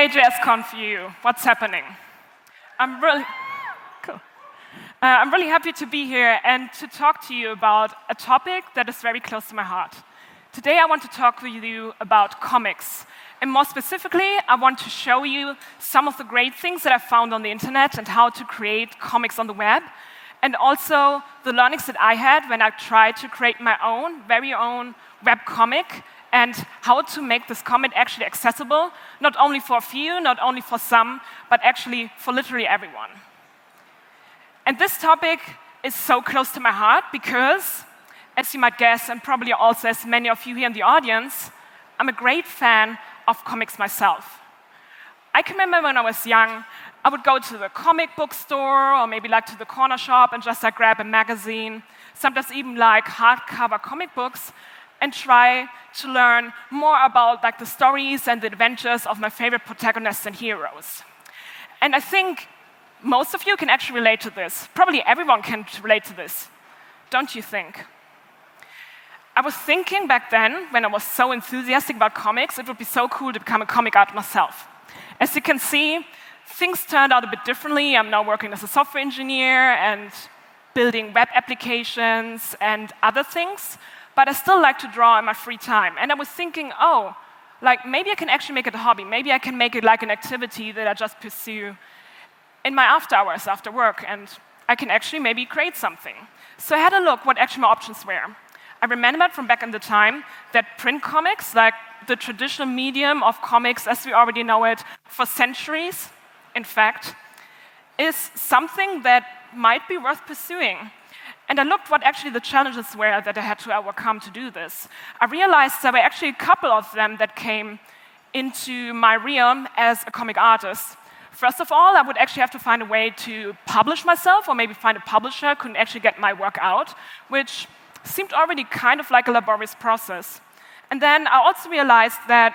Hey, JSConf EU, what's happening? I'm really cool. Uh, I'm really happy to be here and to talk to you about a topic that is very close to my heart. Today, I want to talk with you about comics. And more specifically, I want to show you some of the great things that I found on the internet and how to create comics on the web. And also the learnings that I had when I tried to create my own, very own web comic and how to make this comic actually accessible, not only for a few, not only for some, but actually for literally everyone. And this topic is so close to my heart because, as you might guess, and probably also as many of you here in the audience, I'm a great fan of comics myself. I can remember when I was young, I would go to the comic book store or maybe like to the corner shop and just like grab a magazine, sometimes even like hardcover comic books, and try to learn more about like the stories and the adventures of my favorite protagonists and heroes. And I think most of you can actually relate to this. Probably everyone can relate to this, don't you think? I was thinking back then, when I was so enthusiastic about comics, it would be so cool to become a comic artist myself. As you can see, things turned out a bit differently. I'm now working as a software engineer and building web applications and other things but I still like to draw in my free time. And I was thinking, oh, like maybe I can actually make it a hobby. Maybe I can make it like an activity that I just pursue in my after hours after work, and I can actually maybe create something. So I had a look what actually my options were. I remembered from back in the time that print comics, like the traditional medium of comics as we already know it for centuries, in fact, is something that might be worth pursuing. And I looked what actually the challenges were that I had to overcome to do this. I realized there were actually a couple of them that came into my realm as a comic artist. First of all, I would actually have to find a way to publish myself, or maybe find a publisher can actually get my work out, which seemed already kind of like a laborious process. And then I also realized that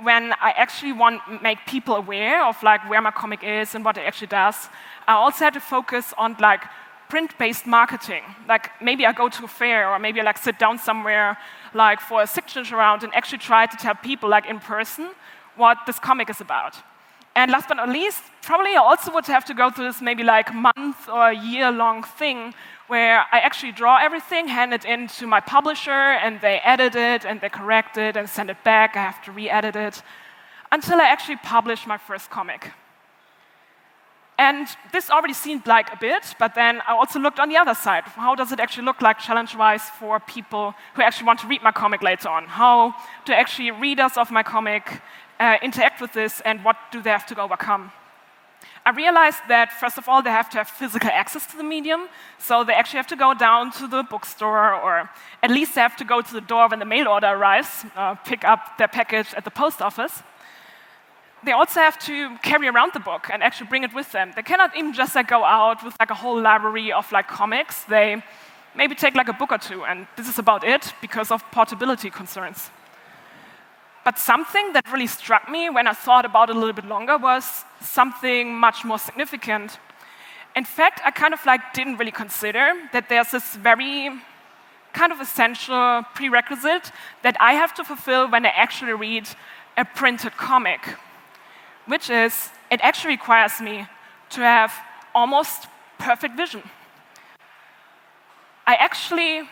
when I actually want to make people aware of like where my comic is and what it actually does, I also had to focus on like print-based marketing. Like maybe I go to a fair or maybe I like sit down somewhere like for a signature round and actually try to tell people like in person what this comic is about. And last but not least, probably I also would have to go through this maybe like month or year long thing where I actually draw everything, hand it in to my publisher, and they edit it and they correct it and send it back. I have to re edit it until I actually publish my first comic. And this already seemed like a bit, but then I also looked on the other side. How does it actually look like challenge-wise for people who actually want to read my comic later on? How do actually readers of my comic uh, interact with this, and what do they have to overcome? I realized that, first of all, they have to have physical access to the medium, so they actually have to go down to the bookstore, or at least they have to go to the door when the mail order arrives, uh, pick up their package at the post office they also have to carry around the book and actually bring it with them. They cannot even just like go out with like a whole library of like comics. They maybe take like a book or two, and this is about it because of portability concerns. But something that really struck me when I thought about it a little bit longer was something much more significant. In fact, I kind of like didn't really consider that there's this very kind of essential prerequisite that I have to fulfill when I actually read a printed comic which is it actually requires me to have almost perfect vision. I actually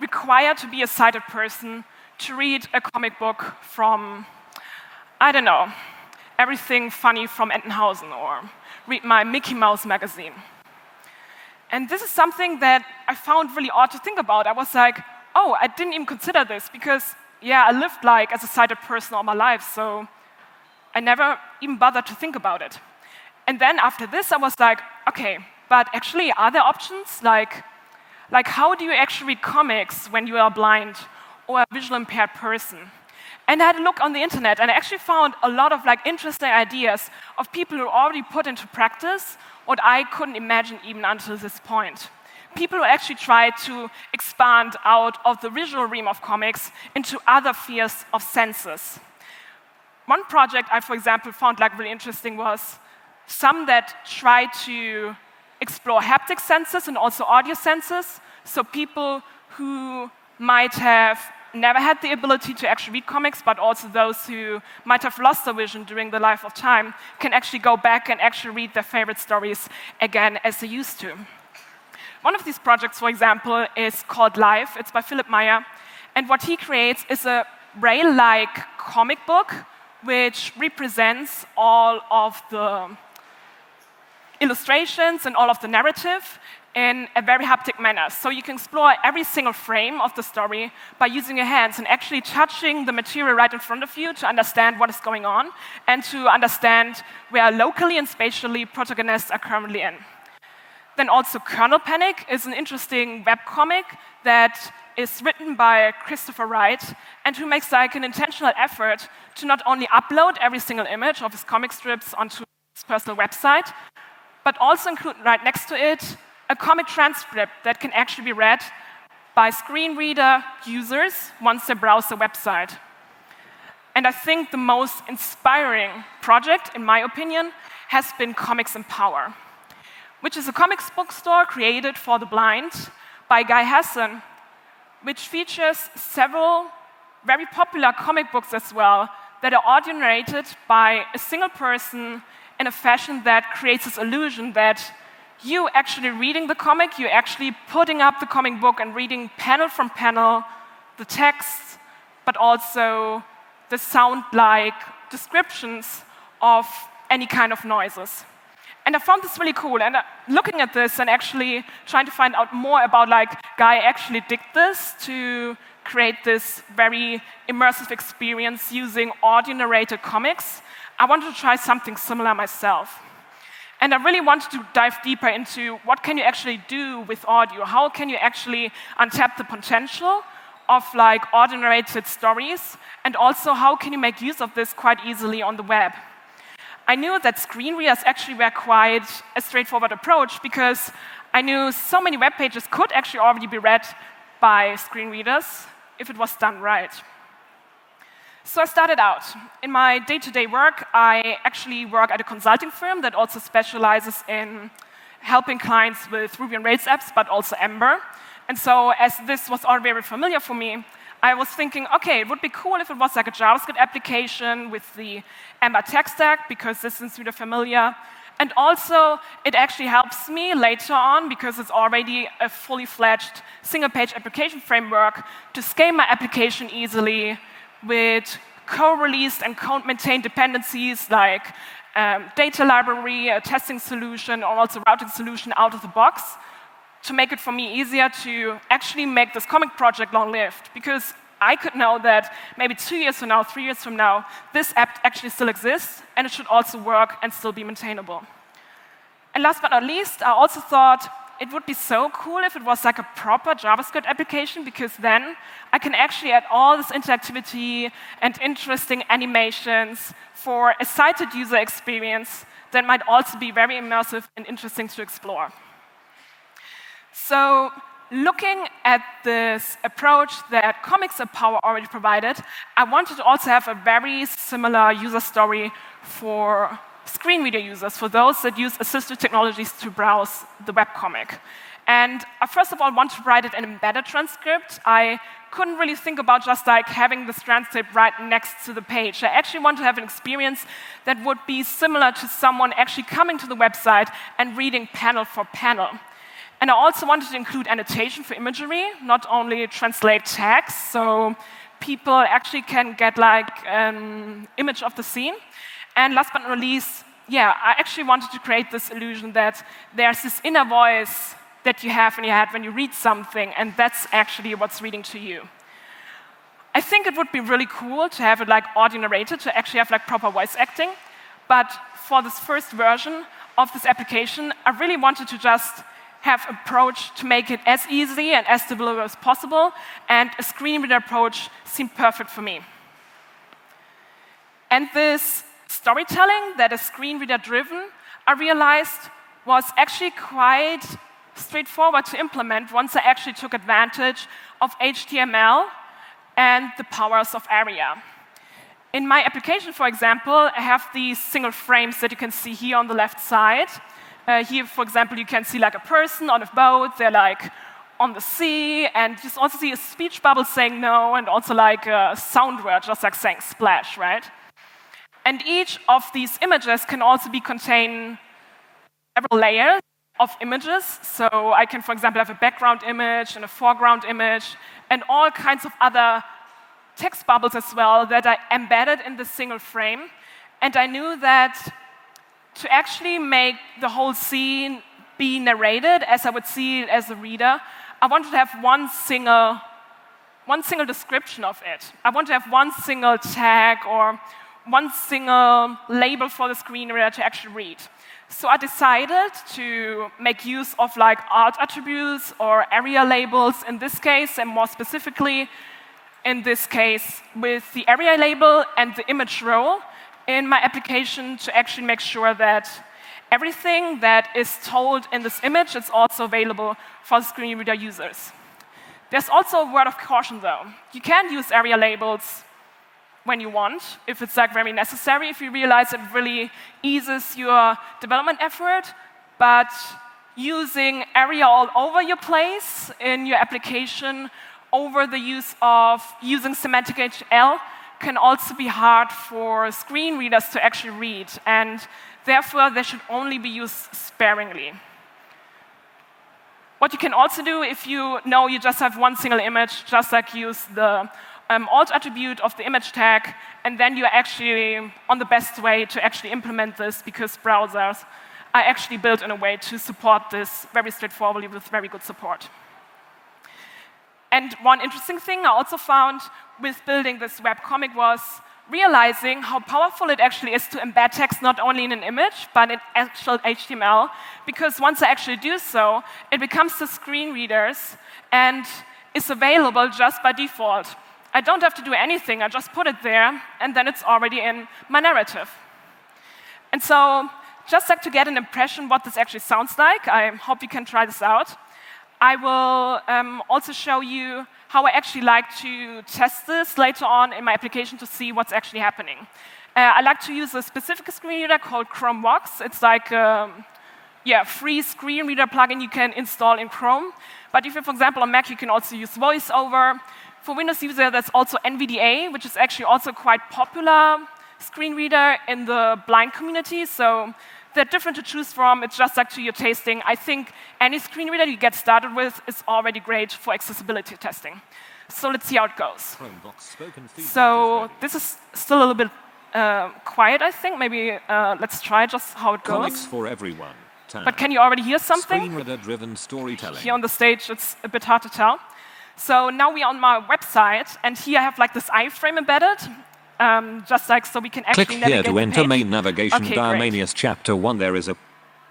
require to be a sighted person to read a comic book from, I don't know, everything funny from Entenhausen or read my Mickey Mouse magazine. And this is something that I found really odd to think about. I was like, oh, I didn't even consider this because, yeah, I lived like as a sighted person all my life, so I never even bothered to think about it. And then after this, I was like, okay, but actually, are there options? Like, like how do you actually read comics when you are blind or a visual impaired person? And I had a look on the internet, and I actually found a lot of like interesting ideas of people who already put into practice what I couldn't imagine even until this point. People who actually tried to expand out of the visual realm of comics into other spheres of senses. One project I, for example, found like really interesting was some that try to explore haptic senses and also audio senses. So people who might have never had the ability to actually read comics, but also those who might have lost their vision during the life of time can actually go back and actually read their favorite stories again as they used to. One of these projects, for example, is called Life. It's by Philip Meyer. And what he creates is a braille like comic book which represents all of the illustrations and all of the narrative in a very haptic manner. So you can explore every single frame of the story by using your hands and actually touching the material right in front of you to understand what is going on and to understand where locally and spatially protagonists are currently in. Then also Kernel Panic is an interesting webcomic that is written by Christopher Wright and who makes like an intentional effort to not only upload every single image of his comic strips onto his personal website, but also include right next to it a comic transcript that can actually be read by screen reader users once they browse the website. And I think the most inspiring project, in my opinion, has been Comics Empower, which is a comics bookstore created for the blind by Guy Hasson, which features several very popular comic books as well that are audio narrated by a single person in a fashion that creates this illusion that you actually reading the comic, you actually putting up the comic book and reading panel from panel the text, but also the sound like descriptions of any kind of noises. And I found this really cool. And uh, looking at this and actually trying to find out more about like Guy actually did this to create this very immersive experience using audio narrated comics, I wanted to try something similar myself. And I really wanted to dive deeper into what can you actually do with audio? How can you actually untap the potential of like audio narrated stories? And also how can you make use of this quite easily on the web? I knew that screen readers actually were quite a straightforward approach because I knew so many web pages could actually already be read by screen readers if it was done right. So I started out. In my day to day work, I actually work at a consulting firm that also specializes in helping clients with Ruby on Rails apps, but also Ember. And so, as this was all very familiar for me, I was thinking, okay, it would be cool if it was like a JavaScript application with the Ember tech stack, because this is super familiar. And also, it actually helps me later on, because it's already a fully fledged single page application framework, to scale my application easily with co-released and co-maintained dependencies like um, data library, a testing solution, or also routing solution out of the box to make it for me easier to actually make this comic project long-lived. Because I could know that maybe two years from now, three years from now, this app actually still exists, and it should also work and still be maintainable. And last but not least, I also thought it would be so cool if it was like a proper JavaScript application because then I can actually add all this interactivity and interesting animations for a sighted user experience that might also be very immersive and interesting to explore. So looking at this approach that Comics Empower already provided, I wanted to also have a very similar user story for screen reader users, for those that use assistive technologies to browse the webcomic. And I first of all want to write it in embedded transcript. I couldn't really think about just like having this transcript right next to the page. I actually want to have an experience that would be similar to someone actually coming to the website and reading panel for panel. And I also wanted to include annotation for imagery, not only translate text, so people actually can get like an image of the scene, and last but not least, yeah, I actually wanted to create this illusion that there's this inner voice that you have in your head when you read something, and that's actually what's reading to you. I think it would be really cool to have it like audio narrated, to actually have like proper voice acting. But for this first version of this application, I really wanted to just have approach to make it as easy and as developable as possible, and a screen reader approach seemed perfect for me. And this storytelling that is screen reader driven, I realized was actually quite straightforward to implement once I actually took advantage of HTML and the powers of ARIA. In my application, for example, I have these single frames that you can see here on the left side. Uh, here, for example, you can see like a person on a boat. They're like on the sea, and you also see a speech bubble saying no, and also like a sound word, just like saying splash, right? And each of these images can also be contain several layers of images. So I can, for example, have a background image and a foreground image, and all kinds of other text bubbles as well that are embedded in the single frame. And I knew that to actually make the whole scene be narrated as I would see it as a reader, I wanted to have one single, one single description of it. I want to have one single tag or one single label for the screen reader to actually read. So I decided to make use of like alt attributes or ARIA labels in this case, and more specifically, in this case, with the ARIA label and the image role in my application to actually make sure that everything that is told in this image is also available for screen reader users. There's also a word of caution though. You can use area labels when you want, if it's like very necessary, if you realize it really eases your development effort, but using ARIA all over your place in your application over the use of using semantic HL can also be hard for screen readers to actually read, and therefore they should only be used sparingly. What you can also do if you know you just have one single image, just like use the um, alt attribute of the image tag, and then you're actually on the best way to actually implement this because browsers are actually built in a way to support this very straightforwardly with very good support. And one interesting thing I also found with building this web comic was realizing how powerful it actually is to embed text not only in an image, but in actual HTML, because once I actually do so, it becomes the screen readers and is available just by default. I don't have to do anything, I just put it there, and then it's already in my narrative. And so, just like to get an impression what this actually sounds like, I hope you can try this out. I will um, also show you how I actually like to test this later on in my application to see what's actually happening. Uh, I like to use a specific screen reader called ChromeVox. It's like a um, yeah, free screen reader plugin you can install in Chrome. But if you're, for example, on Mac, you can also use VoiceOver. For Windows user, that's also NVDA, which is actually also quite popular screen reader in the blind community. So they're different to choose from. It's just like to your tasting. I think any screen reader you get started with is already great for accessibility testing. So let's see how it goes. So this is still a little bit uh, quiet, I think. Maybe uh, let's try just how it goes. Comics for everyone. Tab. But can you already hear something? Screen reader-driven storytelling. Here on the stage, it's a bit hard to tell. So now we're on my website, and here I have like this iframe embedded, um, just like so we can actually Click navigate here to enter page. main navigation okay, Diamanius chapter 1 there is a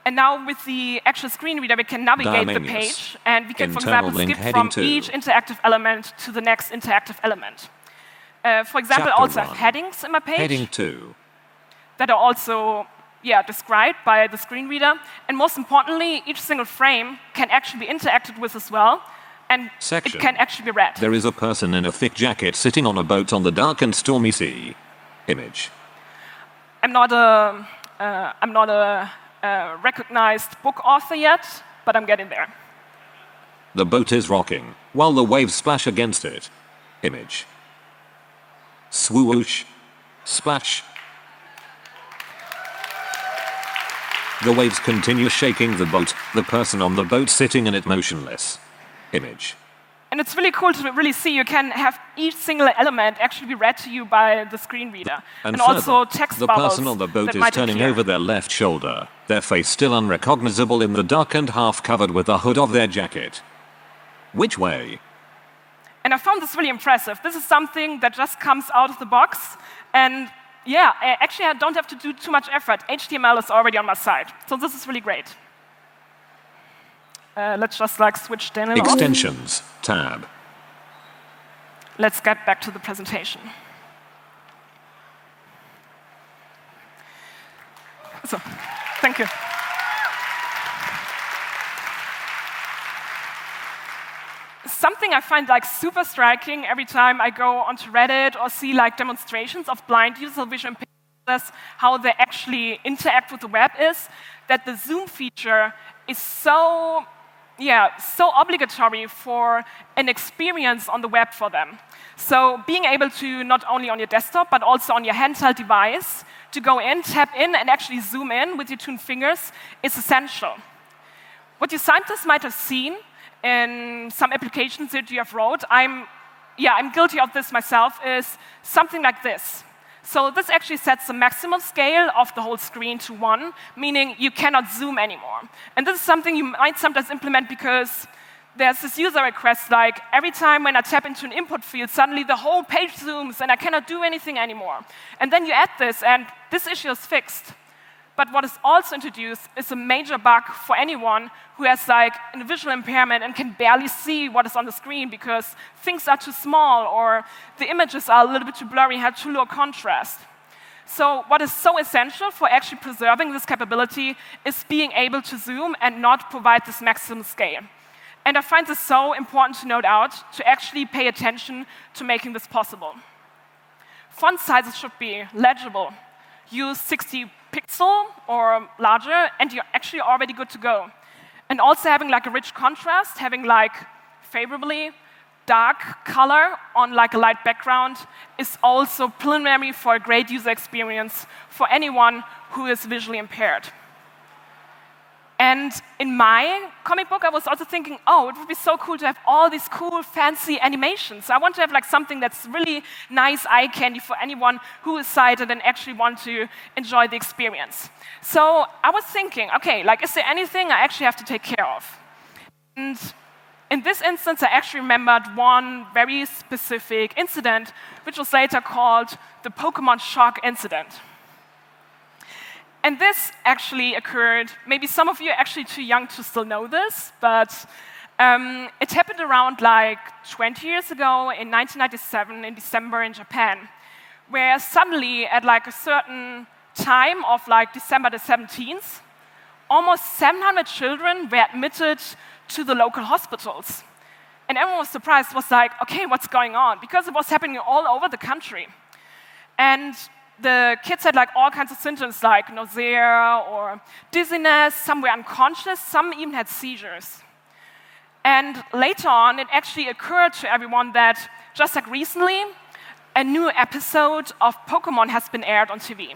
and now with the actual screen reader, we can navigate the page, and we can, for example, skip from two. each interactive element to the next interactive element. Uh, for example, Chapter I also one. have headings in my page heading 2. that are also yeah, described by the screen reader. And most importantly, each single frame can actually be interacted with as well, and Section. it can actually be read. There is a person in a thick jacket sitting on a boat on the dark and stormy sea. Image. I'm not a, uh, I'm not a, a recognized book author yet, but I'm getting there. The boat is rocking, while the waves splash against it. Image. Swoosh. Splash. The waves continue shaking the boat, the person on the boat sitting in it motionless. Image. And it's really cool to really see you can have each single element actually be read to you by the screen reader. And, also further, text the bubbles person on the boat is turning appear. over their left shoulder, their face still unrecognizable in the dark and half covered with the hood of their jacket. Which way? And I found this really impressive. This is something that just comes out of the box. And yeah, I actually I don't have to do too much effort. HTML is already on my side. So this is really great. Uh, let's just like switch down and off. Extensions. Tab. Let's get back to the presentation. So, thank you. something I find like super striking every time I go onto Reddit or see like demonstrations of blind users of visual impairments, how they actually interact with the web is that the zoom feature is so yeah, so obligatory for an experience on the web for them. So being able to not only on your desktop, but also on your handheld device, to go in, tap in, and actually zoom in with your two fingers is essential. What your scientists might have seen in some applications that you have wrote, I'm, yeah, I'm guilty of this myself, is something like this. So this actually sets the maximum scale of the whole screen to one, meaning you cannot zoom anymore. And this is something you might sometimes implement because there's this user request like every time when I tap into an input field, suddenly the whole page zooms and I cannot do anything anymore. And then you add this, and this issue is fixed. But what is also introduced is a major bug for anyone who has like a visual impairment and can barely see what is on the screen because things are too small or the images are a little bit too blurry, have too low contrast. So what is so essential for actually preserving this capability is being able to zoom and not provide this maximum scale. And I find this so important to note out to actually pay attention to making this possible. Font sizes should be legible. Use 60 pixel or larger, and you're actually already good to go. And also having like a rich contrast, having like favorably dark color on like a light background is also preliminary for a great user experience for anyone who is visually impaired. And in my comic book, I was also thinking, oh, it would be so cool to have all these cool, fancy animations. I want to have like something that's really nice eye candy for anyone who is sighted and actually want to enjoy the experience. So I was thinking, okay, like, is there anything I actually have to take care of? And in this instance, I actually remembered one very specific incident, which was later called the Pokemon Shock incident. And this actually occurred, maybe some of you are actually too young to still know this, but um, it happened around like 20 years ago in 1997 in December in Japan, where suddenly at like a certain time of like December the 17th, almost 700 children were admitted to the local hospitals. And everyone was surprised, was like, okay, what's going on? Because it was happening all over the country. And the kids had like all kinds of symptoms like nausea or dizziness, some were unconscious, some even had seizures. And later on, it actually occurred to everyone that just like recently, a new episode of Pokemon has been aired on TV.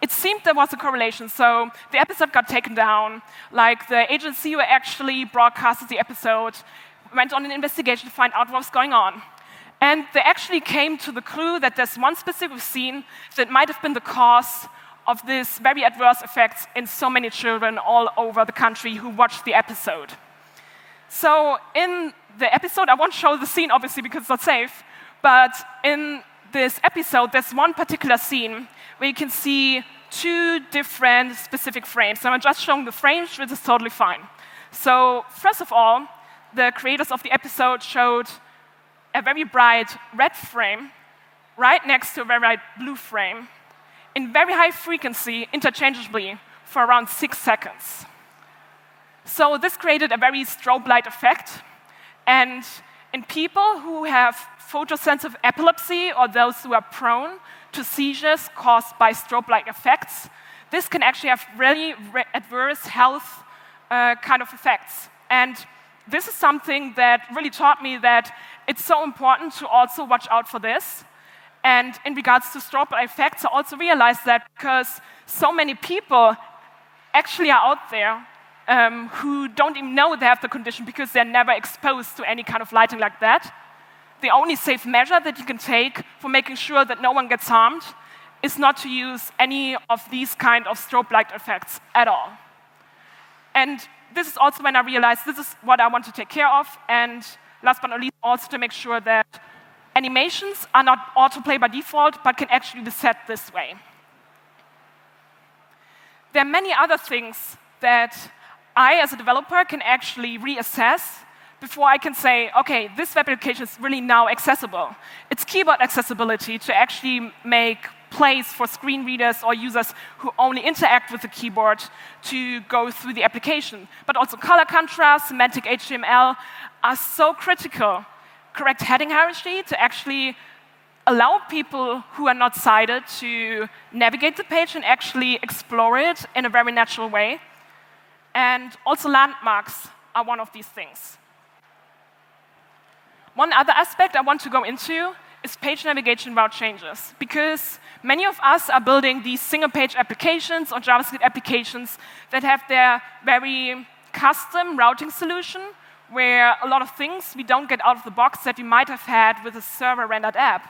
It seemed there was a correlation, so the episode got taken down. Like the agency who actually broadcasted the episode went on an investigation to find out what was going on. And they actually came to the clue that there's one specific scene that might have been the cause of this very adverse effects in so many children all over the country who watched the episode. So in the episode, I won't show the scene obviously because it's not safe, but in this episode, there's one particular scene where you can see two different specific frames. So I'm just showing the frames, which is totally fine. So first of all, the creators of the episode showed a very bright red frame right next to a very bright blue frame in very high frequency interchangeably for around six seconds. So this created a very strobe light effect. And in people who have photosensitive epilepsy or those who are prone to seizures caused by strobe light effects, this can actually have really adverse health uh, kind of effects. And this is something that really taught me that it's so important to also watch out for this. And in regards to strobe effects, I also realized that because so many people actually are out there um, who don't even know they have the condition because they're never exposed to any kind of lighting like that. The only safe measure that you can take for making sure that no one gets harmed is not to use any of these kind of strobe light effects at all. And this is also when I realized this is what I want to take care of. And last but not least, also to make sure that animations are not autoplay by default, but can actually be set this way. There are many other things that I, as a developer, can actually reassess before I can say, okay, this web application is really now accessible. It's keyboard accessibility to actually make place for screen readers or users who only interact with the keyboard to go through the application. But also color contrast, semantic HTML are so critical. Correct heading hierarchy to actually allow people who are not sighted to navigate the page and actually explore it in a very natural way. And also landmarks are one of these things. One other aspect I want to go into is page navigation route changes, because many of us are building these single page applications or JavaScript applications that have their very custom routing solution where a lot of things we don't get out of the box that we might have had with a server rendered app.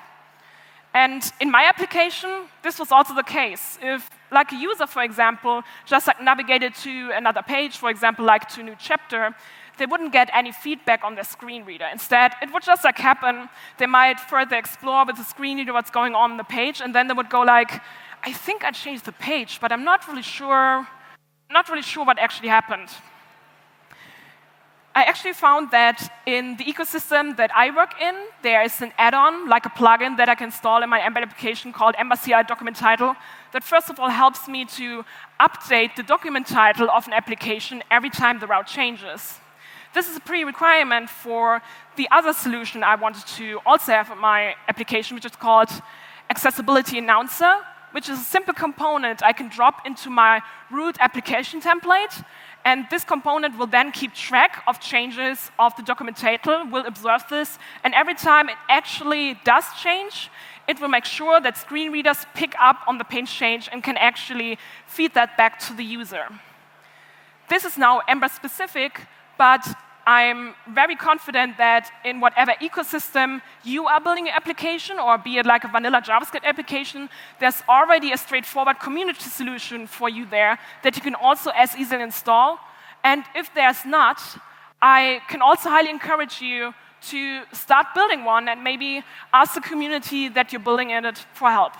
And in my application, this was also the case. If, like a user, for example, just like navigated to another page, for example, like to a new chapter, they wouldn't get any feedback on their screen reader. Instead, it would just like happen. They might further explore with the screen reader what's going on, on the page, and then they would go like, I think I changed the page, but I'm not really sure, not really sure what actually happened. I actually found that in the ecosystem that I work in, there is an add-on, like a plugin that I can install in my Ember application called Ember document title, that first of all helps me to update the document title of an application every time the route changes. This is a pre-requirement for the other solution I wanted to also have in my application, which is called Accessibility Announcer, which is a simple component I can drop into my root application template and this component will then keep track of changes of the document title, will observe this, and every time it actually does change, it will make sure that screen readers pick up on the page change and can actually feed that back to the user. This is now Ember specific, but I'm very confident that in whatever ecosystem you are building your application, or be it like a vanilla JavaScript application, there's already a straightforward community solution for you there that you can also as easily install. And if there's not, I can also highly encourage you to start building one and maybe ask the community that you're building in it for help.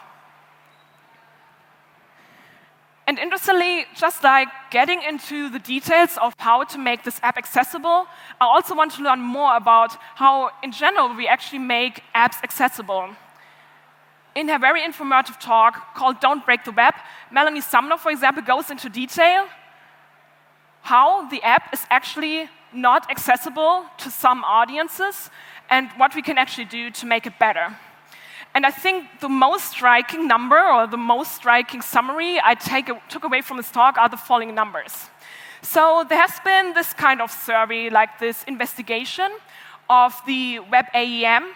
And interestingly, just like getting into the details of how to make this app accessible, I also want to learn more about how, in general, we actually make apps accessible. In her very informative talk called Don't Break the Web, Melanie Sumner, for example, goes into detail how the app is actually not accessible to some audiences and what we can actually do to make it better. And I think the most striking number or the most striking summary I take, took away from this talk are the following numbers. So there has been this kind of survey, like this investigation of the WebAIM,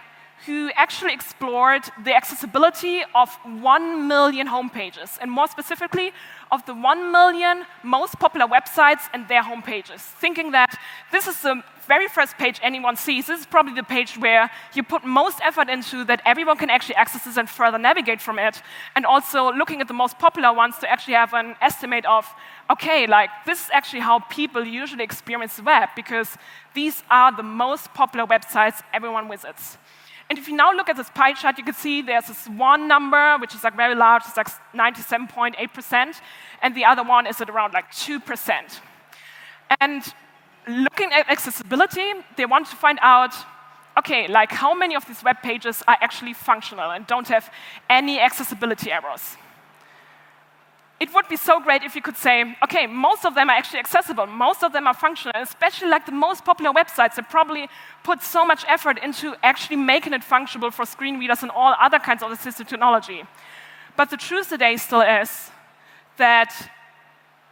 who actually explored the accessibility of 1 million homepages, and more specifically, of the 1 million most popular websites and their homepages, thinking that this is the very first page anyone sees. This is probably the page where you put most effort into that everyone can actually access this and further navigate from it. And also looking at the most popular ones to actually have an estimate of, okay, like this is actually how people usually experience the web because these are the most popular websites everyone visits. And if you now look at this pie chart, you can see there's this one number, which is like very large, it's like 97.8%, and the other one is at around like 2%. And looking at accessibility, they want to find out, okay, like how many of these web pages are actually functional and don't have any accessibility errors it would be so great if you could say, okay, most of them are actually accessible, most of them are functional, especially like the most popular websites that probably put so much effort into actually making it functional for screen readers and all other kinds of assistive technology. But the truth today still is that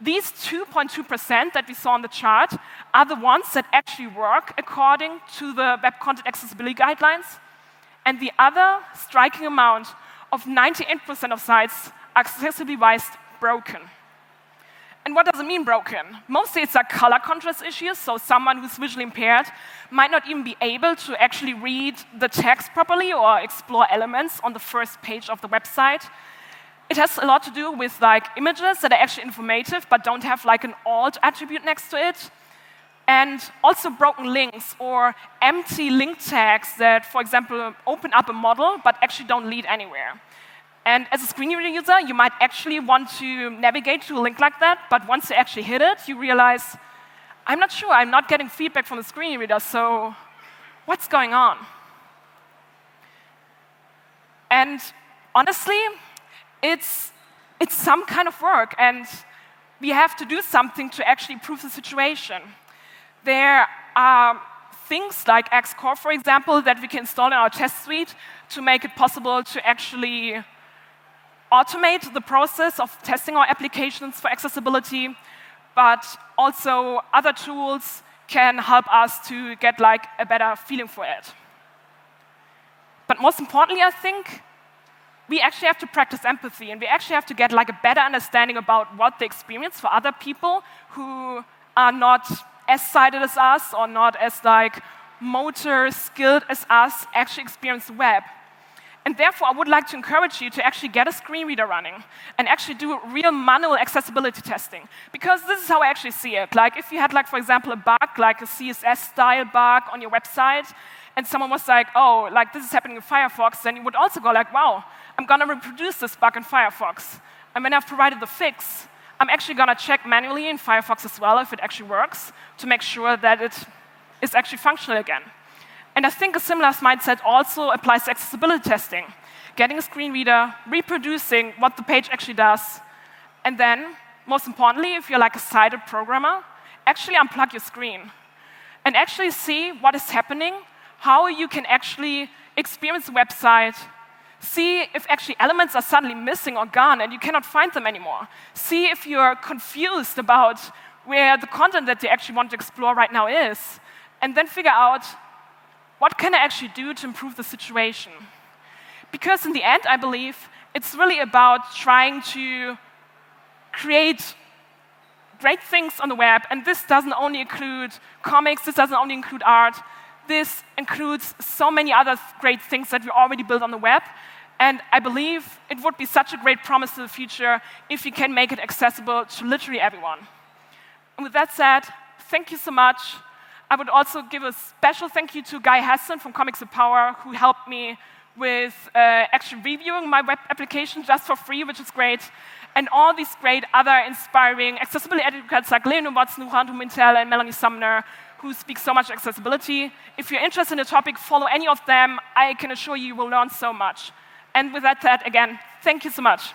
these 2.2% that we saw on the chart are the ones that actually work according to the Web Content Accessibility Guidelines. And the other striking amount of 98% of sites are accessibly wise broken. And what does it mean broken? Mostly it's a color contrast issue, so someone who's visually impaired might not even be able to actually read the text properly or explore elements on the first page of the website. It has a lot to do with like images that are actually informative but don't have like an alt attribute next to it. And also broken links or empty link tags that, for example, open up a model but actually don't lead anywhere. And as a screen reader user, you might actually want to navigate to a link like that, but once you actually hit it, you realize, I'm not sure, I'm not getting feedback from the screen reader, so what's going on? And honestly, it's, it's some kind of work, and we have to do something to actually improve the situation. There are things like axe-core, for example, that we can install in our test suite to make it possible to actually automate the process of testing our applications for accessibility, but also other tools can help us to get like a better feeling for it. But most importantly, I think we actually have to practice empathy and we actually have to get like a better understanding about what the experience for other people who are not as sighted as us or not as like motor skilled as us actually experience web. And therefore, I would like to encourage you to actually get a screen reader running and actually do real manual accessibility testing. Because this is how I actually see it. Like, if you had, like, for example, a bug, like a CSS-style bug on your website, and someone was like, oh, like, this is happening in Firefox, then you would also go like, wow, I'm going to reproduce this bug in Firefox. And when I've provided the fix, I'm actually going to check manually in Firefox as well if it actually works to make sure that it is actually functional again. And I think a similar mindset also applies to accessibility testing. Getting a screen reader, reproducing what the page actually does, and then, most importantly, if you're like a sighted programmer, actually unplug your screen and actually see what is happening, how you can actually experience the website, see if actually elements are suddenly missing or gone and you cannot find them anymore. See if you're confused about where the content that you actually want to explore right now is, and then figure out what can I actually do to improve the situation? Because in the end, I believe it's really about trying to create great things on the web, and this doesn't only include comics, this doesn't only include art, this includes so many other great things that we already built on the web. And I believe it would be such a great promise to the future if we can make it accessible to literally everyone. And with that said, thank you so much. I would also give a special thank you to Guy Hasson from Comics Empower, who helped me with uh, actually reviewing my web application just for free, which is great, and all these great other inspiring accessibility educators like Leon Watts, Nurantu Mintel, and Melanie Sumner, who speak so much accessibility. If you're interested in the topic, follow any of them. I can assure you you will learn so much. And with that said, again, thank you so much.